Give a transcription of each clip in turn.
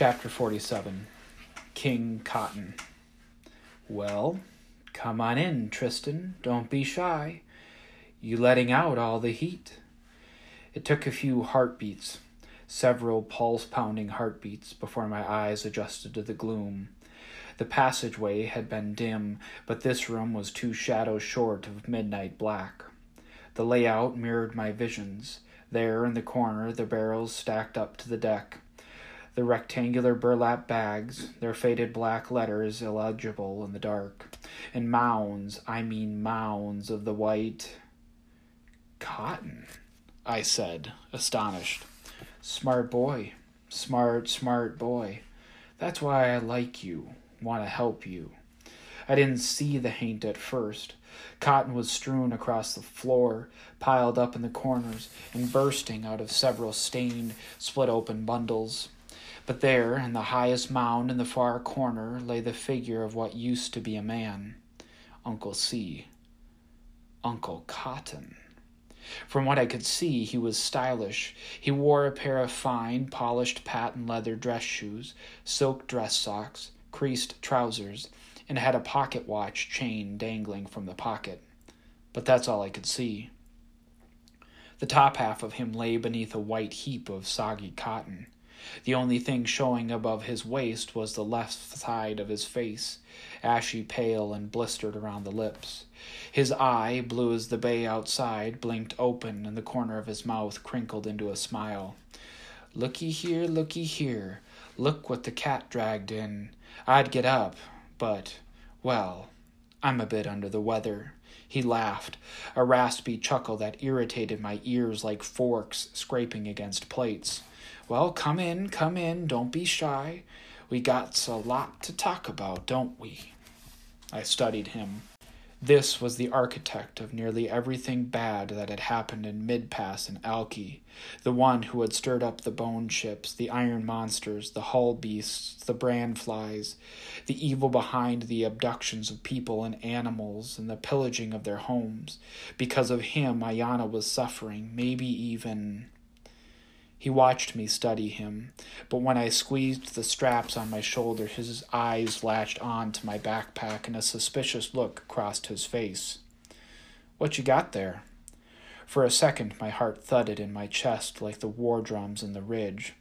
Chapter 47 King Cotton. Well, come on in, Tristan. Don't be shy. You letting out all the heat. It took a few heartbeats, several pulse pounding heartbeats, before my eyes adjusted to the gloom. The passageway had been dim, but this room was two shadows short of midnight black. The layout mirrored my visions. There in the corner, the barrels stacked up to the deck the rectangular burlap bags, their faded black letters illegible in the dark, and mounds, I mean mounds of the white cotton, I said, astonished. Smart boy, smart, smart boy. That's why I like you, want to help you. I didn't see the haint at first. Cotton was strewn across the floor, piled up in the corners, and bursting out of several stained, split open bundles. But there, in the highest mound in the far corner, lay the figure of what used to be a man Uncle C. Uncle Cotton. From what I could see, he was stylish. He wore a pair of fine, polished patent leather dress shoes, silk dress socks, creased trousers, and had a pocket watch chain dangling from the pocket. But that's all I could see. The top half of him lay beneath a white heap of soggy cotton. The only thing showing above his waist was the left side of his face, ashy pale and blistered around the lips. His eye, blue as the bay outside, blinked open, and the corner of his mouth crinkled into a smile. Looky here, looky here. Look what the cat dragged in. I'd get up, but, well, I'm a bit under the weather. He laughed, a raspy chuckle that irritated my ears like forks scraping against plates. Well, come in, come in, don't be shy. We got a lot to talk about, don't we? I studied him. This was the architect of nearly everything bad that had happened in Midpass and Alke, the one who had stirred up the bone ships, the iron monsters, the hull beasts, the brand flies, the evil behind the abductions of people and animals and the pillaging of their homes. Because of him, Ayanna was suffering, maybe even. He watched me study him, but when I squeezed the straps on my shoulder, his eyes latched on to my backpack and a suspicious look crossed his face. What you got there? For a second, my heart thudded in my chest like the war drums in the ridge.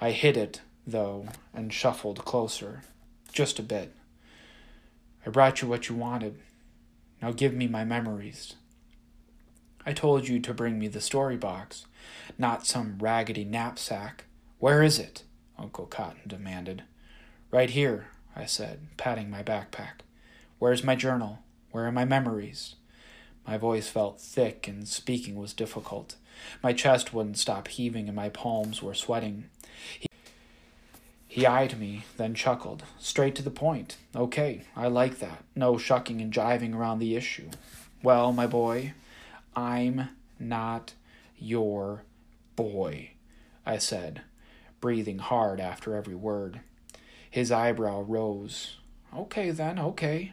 I hid it, though, and shuffled closer. Just a bit. I brought you what you wanted. Now give me my memories. I told you to bring me the story box, not some raggedy knapsack. Where is it? Uncle Cotton demanded. Right here, I said, patting my backpack. Where's my journal? Where are my memories? My voice felt thick and speaking was difficult. My chest wouldn't stop heaving and my palms were sweating. He, he eyed me, then chuckled. Straight to the point. Okay, I like that. No shucking and jiving around the issue. Well, my boy, I'm not your boy, I said, breathing hard after every word. His eyebrow rose. Okay, then, okay.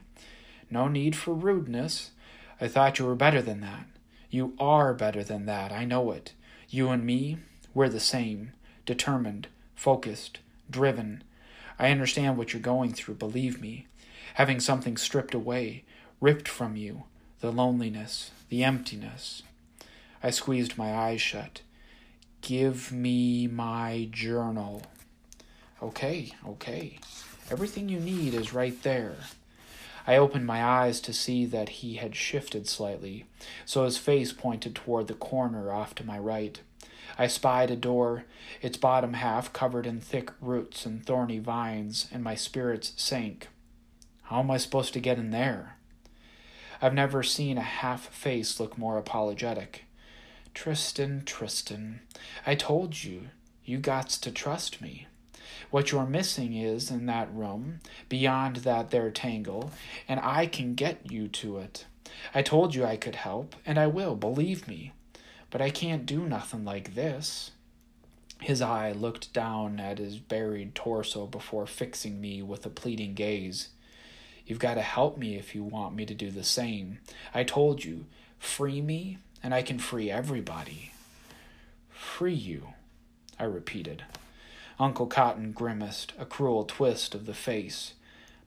No need for rudeness. I thought you were better than that. You are better than that, I know it. You and me, we're the same determined, focused, driven. I understand what you're going through, believe me. Having something stripped away, ripped from you, the loneliness, the emptiness. I squeezed my eyes shut. Give me my journal. Okay, okay. Everything you need is right there. I opened my eyes to see that he had shifted slightly, so his face pointed toward the corner off to my right. I spied a door, its bottom half covered in thick roots and thorny vines, and my spirits sank. How am I supposed to get in there? I've never seen a half face look more apologetic. Tristan, Tristan, I told you, you gots to trust me. What you're missing is in that room, beyond that there tangle, and I can get you to it. I told you I could help, and I will, believe me. But I can't do nothing like this. His eye looked down at his buried torso before fixing me with a pleading gaze. You've got to help me if you want me to do the same. I told you, free me, and I can free everybody. Free you, I repeated. Uncle Cotton grimaced, a cruel twist of the face.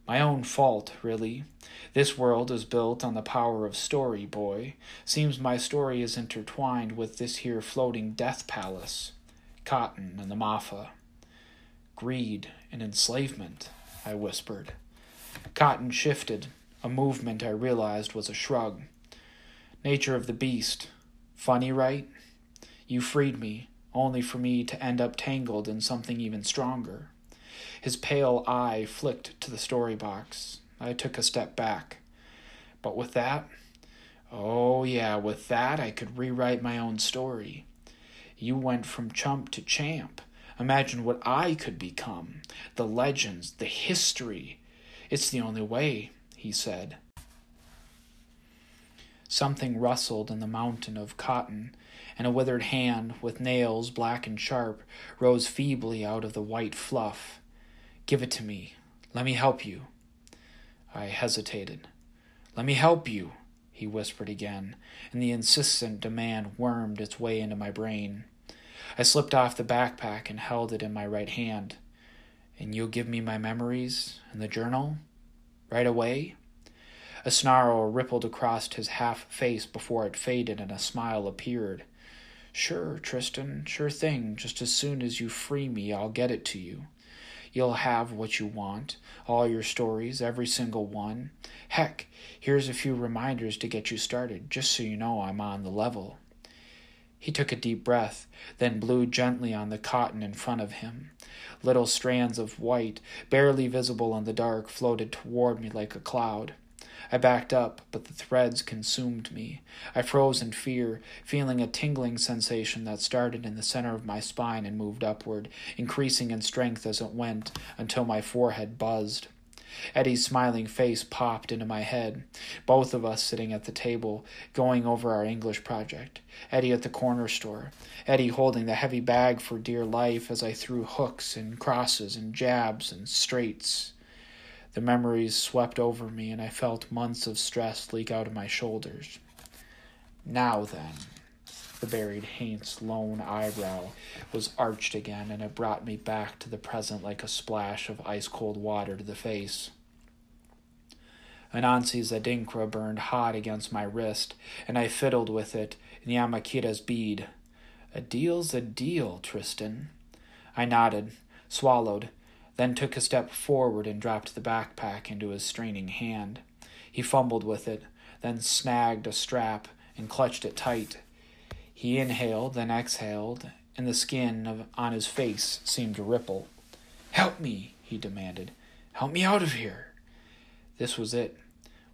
My own fault, really. This world is built on the power of story, boy. Seems my story is intertwined with this here floating death palace. Cotton and the Maafa. Greed and enslavement, I whispered. Cotton shifted, a movement I realized was a shrug. Nature of the beast. Funny, right? You freed me, only for me to end up tangled in something even stronger. His pale eye flicked to the story box. I took a step back. But with that, oh yeah, with that I could rewrite my own story. You went from chump to champ. Imagine what I could become. The legends, the history. It's the only way, he said. Something rustled in the mountain of cotton, and a withered hand, with nails black and sharp, rose feebly out of the white fluff. Give it to me. Let me help you. I hesitated. Let me help you, he whispered again, and the insistent demand wormed its way into my brain. I slipped off the backpack and held it in my right hand. And you'll give me my memories and the journal? Right away? A snarl rippled across his half face before it faded and a smile appeared. Sure, Tristan, sure thing. Just as soon as you free me, I'll get it to you. You'll have what you want, all your stories, every single one. Heck, here's a few reminders to get you started, just so you know I'm on the level. He took a deep breath, then blew gently on the cotton in front of him. Little strands of white, barely visible in the dark, floated toward me like a cloud. I backed up, but the threads consumed me. I froze in fear, feeling a tingling sensation that started in the center of my spine and moved upward, increasing in strength as it went until my forehead buzzed. Eddie's smiling face popped into my head. Both of us sitting at the table, going over our English project. Eddie at the corner store. Eddie holding the heavy bag for dear life as I threw hooks and crosses and jabs and straights. The memories swept over me, and I felt months of stress leak out of my shoulders. Now then, the buried Haint's lone eyebrow was arched again, and it brought me back to the present like a splash of ice cold water to the face. Anansi's adinkra burned hot against my wrist, and I fiddled with it in Yamakita's bead. A deal's a deal, Tristan. I nodded, swallowed, then took a step forward and dropped the backpack into his straining hand. He fumbled with it, then snagged a strap and clutched it tight. He inhaled, then exhaled, and the skin of, on his face seemed to ripple. Help me, he demanded. Help me out of here. This was it.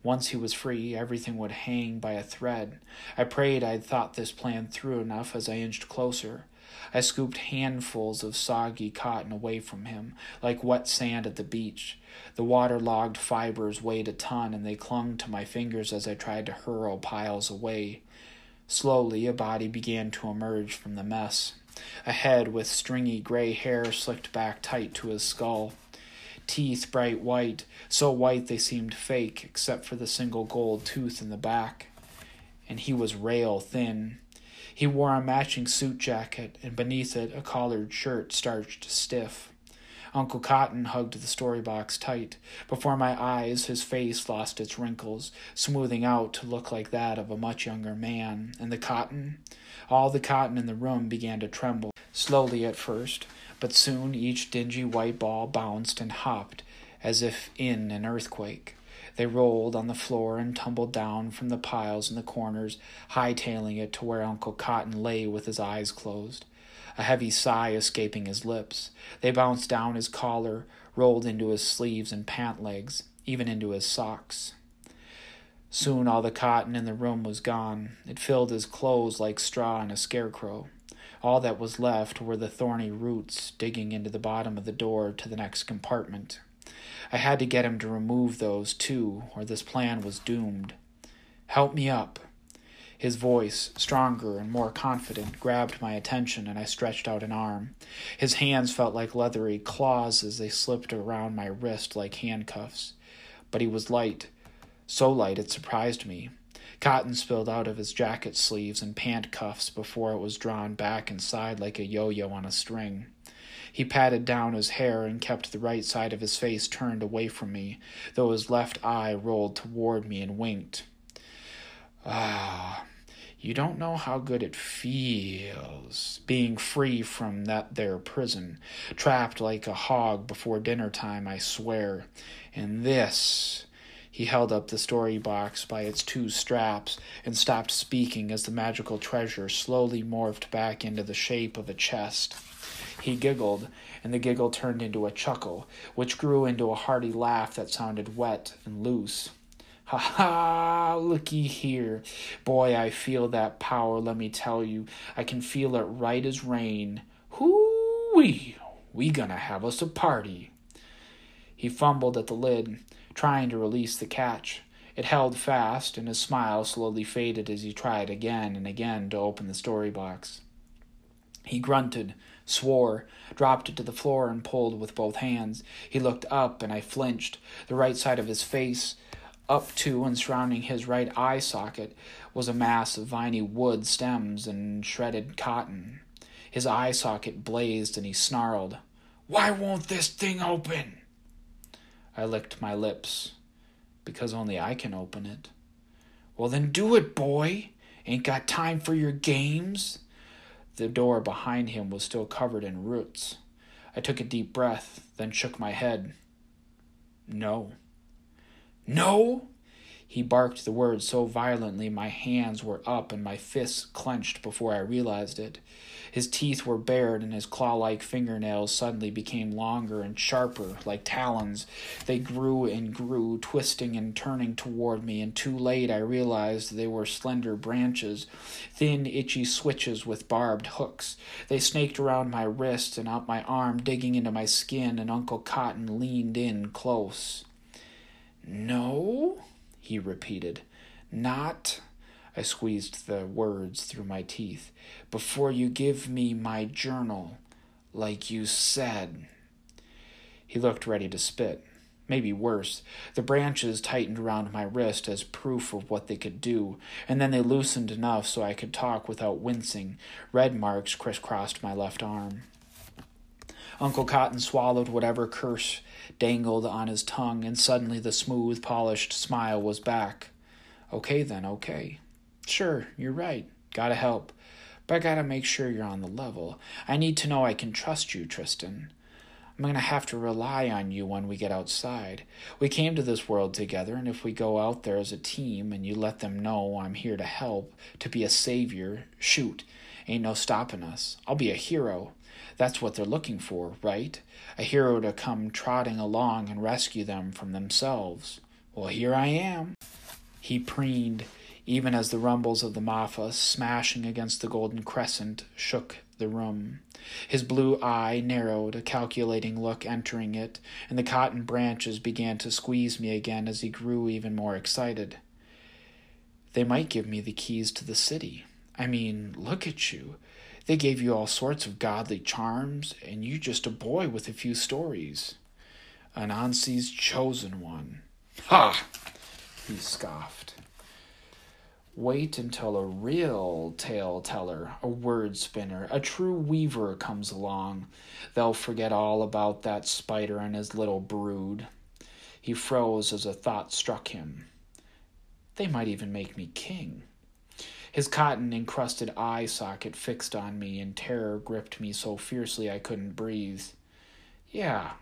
Once he was free, everything would hang by a thread. I prayed I'd thought this plan through enough as I inched closer. I scooped handfuls of soggy cotton away from him, like wet sand at the beach. The water-logged fibers weighed a ton, and they clung to my fingers as I tried to hurl piles away. Slowly, a body began to emerge from the mess. A head with stringy gray hair slicked back tight to his skull. Teeth bright white, so white they seemed fake, except for the single gold tooth in the back. And he was rail thin. He wore a matching suit jacket, and beneath it a collared shirt starched stiff. Uncle Cotton hugged the story box tight. Before my eyes, his face lost its wrinkles, smoothing out to look like that of a much younger man. And the cotton? All the cotton in the room began to tremble, slowly at first, but soon each dingy white ball bounced and hopped as if in an earthquake. They rolled on the floor and tumbled down from the piles in the corners, hightailing it to where Uncle Cotton lay with his eyes closed, a heavy sigh escaping his lips. They bounced down his collar, rolled into his sleeves and pant legs, even into his socks. Soon all the cotton in the room was gone. It filled his clothes like straw in a scarecrow. All that was left were the thorny roots digging into the bottom of the door to the next compartment. I had to get him to remove those, too, or this plan was doomed. Help me up. His voice, stronger and more confident, grabbed my attention, and I stretched out an arm. His hands felt like leathery claws as they slipped around my wrist like handcuffs. But he was light, so light it surprised me. Cotton spilled out of his jacket sleeves and pant cuffs before it was drawn back inside like a yo yo on a string. He patted down his hair and kept the right side of his face turned away from me, though his left eye rolled toward me and winked. Ah, you don't know how good it feels being free from that there prison, trapped like a hog before dinner time, I swear. And this. He held up the story box by its two straps and stopped speaking as the magical treasure slowly morphed back into the shape of a chest. He giggled, and the giggle turned into a chuckle, which grew into a hearty laugh that sounded wet and loose. Ha ha! Looky here. Boy, I feel that power, let me tell you. I can feel it right as rain. Hoo-wee! We gonna have us a party. He fumbled at the lid, trying to release the catch. It held fast, and his smile slowly faded as he tried again and again to open the story box. He grunted, swore, dropped it to the floor, and pulled with both hands. He looked up, and I flinched. The right side of his face, up to and surrounding his right eye socket, was a mass of viney wood stems and shredded cotton. His eye socket blazed, and he snarled, Why won't this thing open? I licked my lips, because only I can open it. Well, then do it, boy. Ain't got time for your games. The door behind him was still covered in roots. I took a deep breath, then shook my head. No. No? He barked the word so violently my hands were up and my fists clenched before I realized it. His teeth were bared and his claw like fingernails suddenly became longer and sharper, like talons. They grew and grew, twisting and turning toward me, and too late I realized they were slender branches, thin, itchy switches with barbed hooks. They snaked around my wrist and up my arm, digging into my skin, and Uncle Cotton leaned in close. No? He repeated. Not. I squeezed the words through my teeth. Before you give me my journal, like you said. He looked ready to spit. Maybe worse. The branches tightened around my wrist as proof of what they could do, and then they loosened enough so I could talk without wincing. Red marks crisscrossed my left arm. Uncle Cotton swallowed whatever curse dangled on his tongue, and suddenly the smooth, polished smile was back. Okay, then, okay. Sure, you're right. Gotta help. But I gotta make sure you're on the level. I need to know I can trust you, Tristan. I'm going to have to rely on you when we get outside. We came to this world together, and if we go out there as a team and you let them know I'm here to help, to be a savior, shoot, ain't no stopping us. I'll be a hero. That's what they're looking for, right? A hero to come trotting along and rescue them from themselves. Well, here I am. He preened, even as the rumbles of the Maafa smashing against the golden crescent shook the room. His blue eye narrowed, a calculating look entering it, and the cotton branches began to squeeze me again as he grew even more excited. They might give me the keys to the city. I mean, look at you. They gave you all sorts of godly charms, and you just a boy with a few stories. Anansi's chosen one. Ha! He scoffed. Wait until a real tale teller, a word spinner, a true weaver comes along. They'll forget all about that spider and his little brood. He froze as a thought struck him. They might even make me king. His cotton encrusted eye socket fixed on me, and terror gripped me so fiercely I couldn't breathe. Yeah,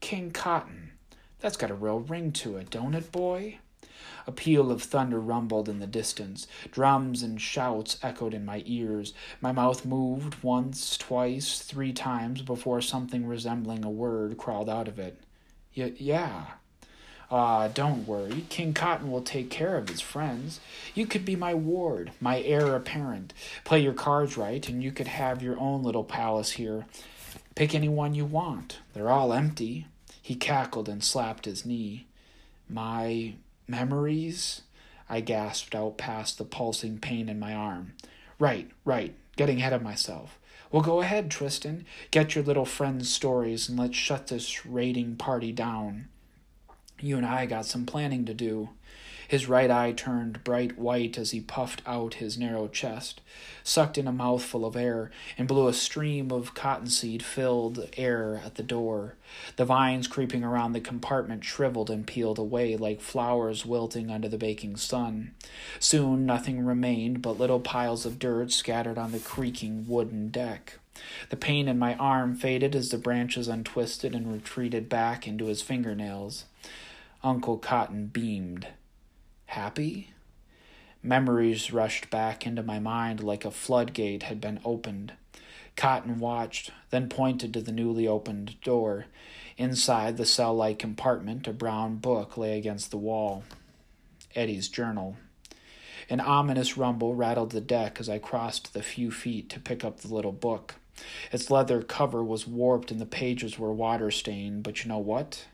King Cotton. That's got a real ring to it, don't it, boy? A peal of thunder rumbled in the distance. Drums and shouts echoed in my ears. My mouth moved once, twice, three times before something resembling a word crawled out of it. Y- yeah. Ah, don't worry. King Cotton will take care of his friends. You could be my ward, my heir apparent. Play your cards right, and you could have your own little palace here. Pick any one you want. They're all empty. He cackled and slapped his knee. My memories? I gasped out past the pulsing pain in my arm. Right, right. Getting ahead of myself. Well, go ahead, Tristan. Get your little friend's stories and let's shut this raiding party down. You and I got some planning to do. His right eye turned bright white as he puffed out his narrow chest, sucked in a mouthful of air, and blew a stream of cottonseed filled air at the door. The vines creeping around the compartment shriveled and peeled away like flowers wilting under the baking sun. Soon nothing remained but little piles of dirt scattered on the creaking wooden deck. The pain in my arm faded as the branches untwisted and retreated back into his fingernails. Uncle Cotton beamed. Happy? Memories rushed back into my mind like a floodgate had been opened. Cotton watched, then pointed to the newly opened door. Inside the cell like compartment, a brown book lay against the wall. Eddie's journal. An ominous rumble rattled the deck as I crossed the few feet to pick up the little book. Its leather cover was warped and the pages were water stained, but you know what?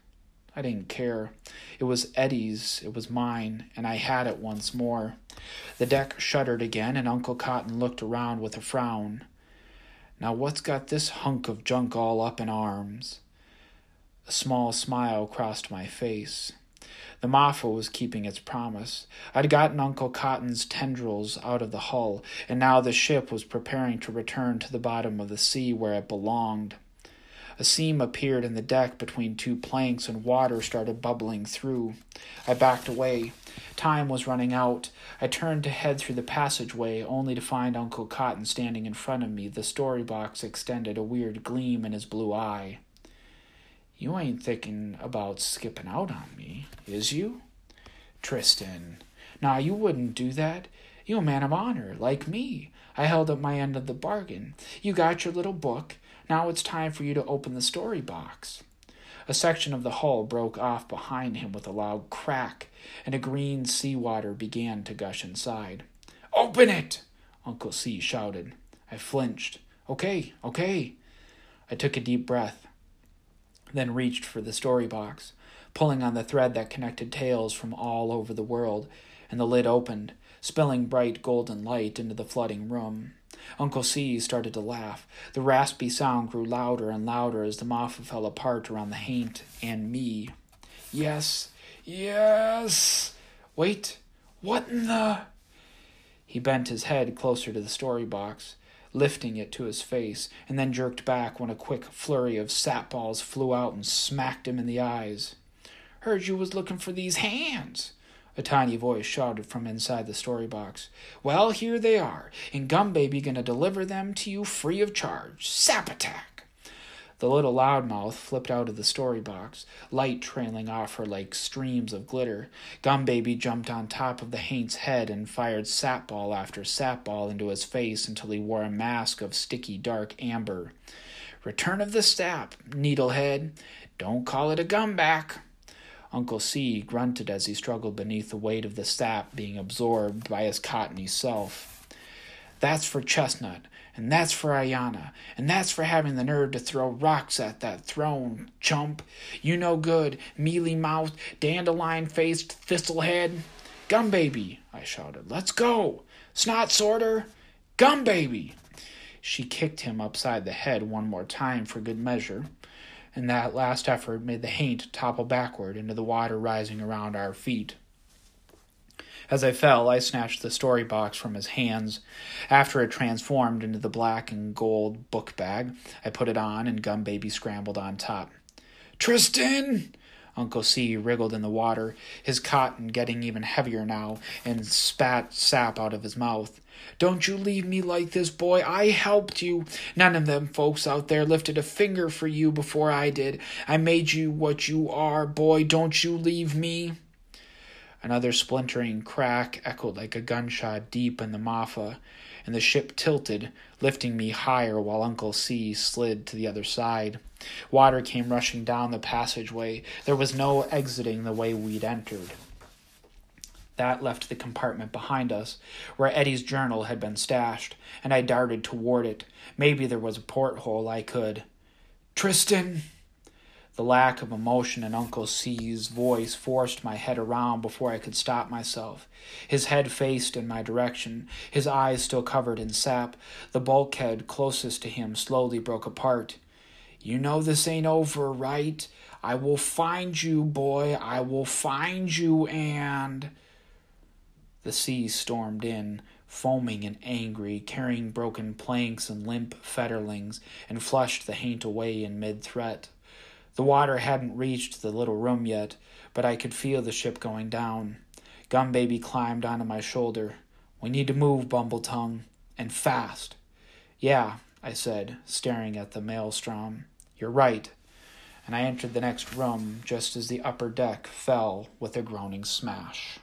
I didn't care. It was Eddie's, it was mine, and I had it once more. The deck shuddered again, and Uncle Cotton looked around with a frown. Now, what's got this hunk of junk all up in arms? A small smile crossed my face. The Maafa was keeping its promise. I'd gotten Uncle Cotton's tendrils out of the hull, and now the ship was preparing to return to the bottom of the sea where it belonged. A seam appeared in the deck between two planks, and water started bubbling through. I backed away. Time was running out. I turned to head through the passageway, only to find Uncle Cotton standing in front of me, the story box extended a weird gleam in his blue eye. You ain't thinking about skipping out on me, is you? Tristan. Nah, you wouldn't do that. You a man of honor, like me. I held up my end of the bargain. You got your little book. Now it's time for you to open the story box. A section of the hull broke off behind him with a loud crack, and a green seawater began to gush inside. Open it! Uncle C shouted. I flinched. Okay, okay. I took a deep breath, then reached for the story box, pulling on the thread that connected tales from all over the world, and the lid opened, spilling bright golden light into the flooding room. Uncle C started to laugh. The raspy sound grew louder and louder as the Maafa fell apart around the haint and me. Yes, yes. Wait, what in the. He bent his head closer to the story box, lifting it to his face, and then jerked back when a quick flurry of sap balls flew out and smacked him in the eyes. Heard you was looking for these hands. A tiny voice shouted from inside the story box. Well, here they are, and Gum Baby gonna deliver them to you free of charge. Sap attack! The little loudmouth flipped out of the story box, light trailing off her like streams of glitter. Gum Baby jumped on top of the Haint's head and fired sap ball after sap ball into his face until he wore a mask of sticky dark amber. Return of the sap, needlehead. Don't call it a gumback. Uncle C grunted as he struggled beneath the weight of the sap being absorbed by his cottony self. That's for Chestnut, and that's for Ayanna, and that's for having the nerve to throw rocks at that throne, chump. You no good, mealy mouthed, dandelion faced thistlehead. Gum baby, I shouted. Let's go. Snot sorter. Gum baby. She kicked him upside the head one more time for good measure and that last effort made the haint topple backward into the water rising around our feet. As I fell, I snatched the story box from his hands. After it transformed into the black and gold book bag, I put it on, and Gum Baby scrambled on top. Tristan! Uncle C wriggled in the water, his cotton getting even heavier now, and spat sap out of his mouth. Don't you leave me like this, boy. I helped you. None of them folks out there lifted a finger for you before I did. I made you what you are, boy. Don't you leave me. Another splintering crack echoed like a gunshot deep in the Maafa, and the ship tilted, lifting me higher while Uncle C slid to the other side. Water came rushing down the passageway. There was no exiting the way we'd entered. That left the compartment behind us, where Eddie's journal had been stashed, and I darted toward it. Maybe there was a porthole I could. Tristan! The lack of emotion in Uncle C's voice forced my head around before I could stop myself. His head faced in my direction, his eyes still covered in sap. The bulkhead closest to him slowly broke apart. You know this ain't over, right? I will find you, boy. I will find you, and. The sea stormed in, foaming and angry, carrying broken planks and limp fetterlings, and flushed the haint away in mid threat. The water hadn't reached the little room yet, but I could feel the ship going down. Gum Baby climbed onto my shoulder. We need to move, Bumbletongue, and fast. Yeah, I said, staring at the maelstrom. You're right. And I entered the next room just as the upper deck fell with a groaning smash.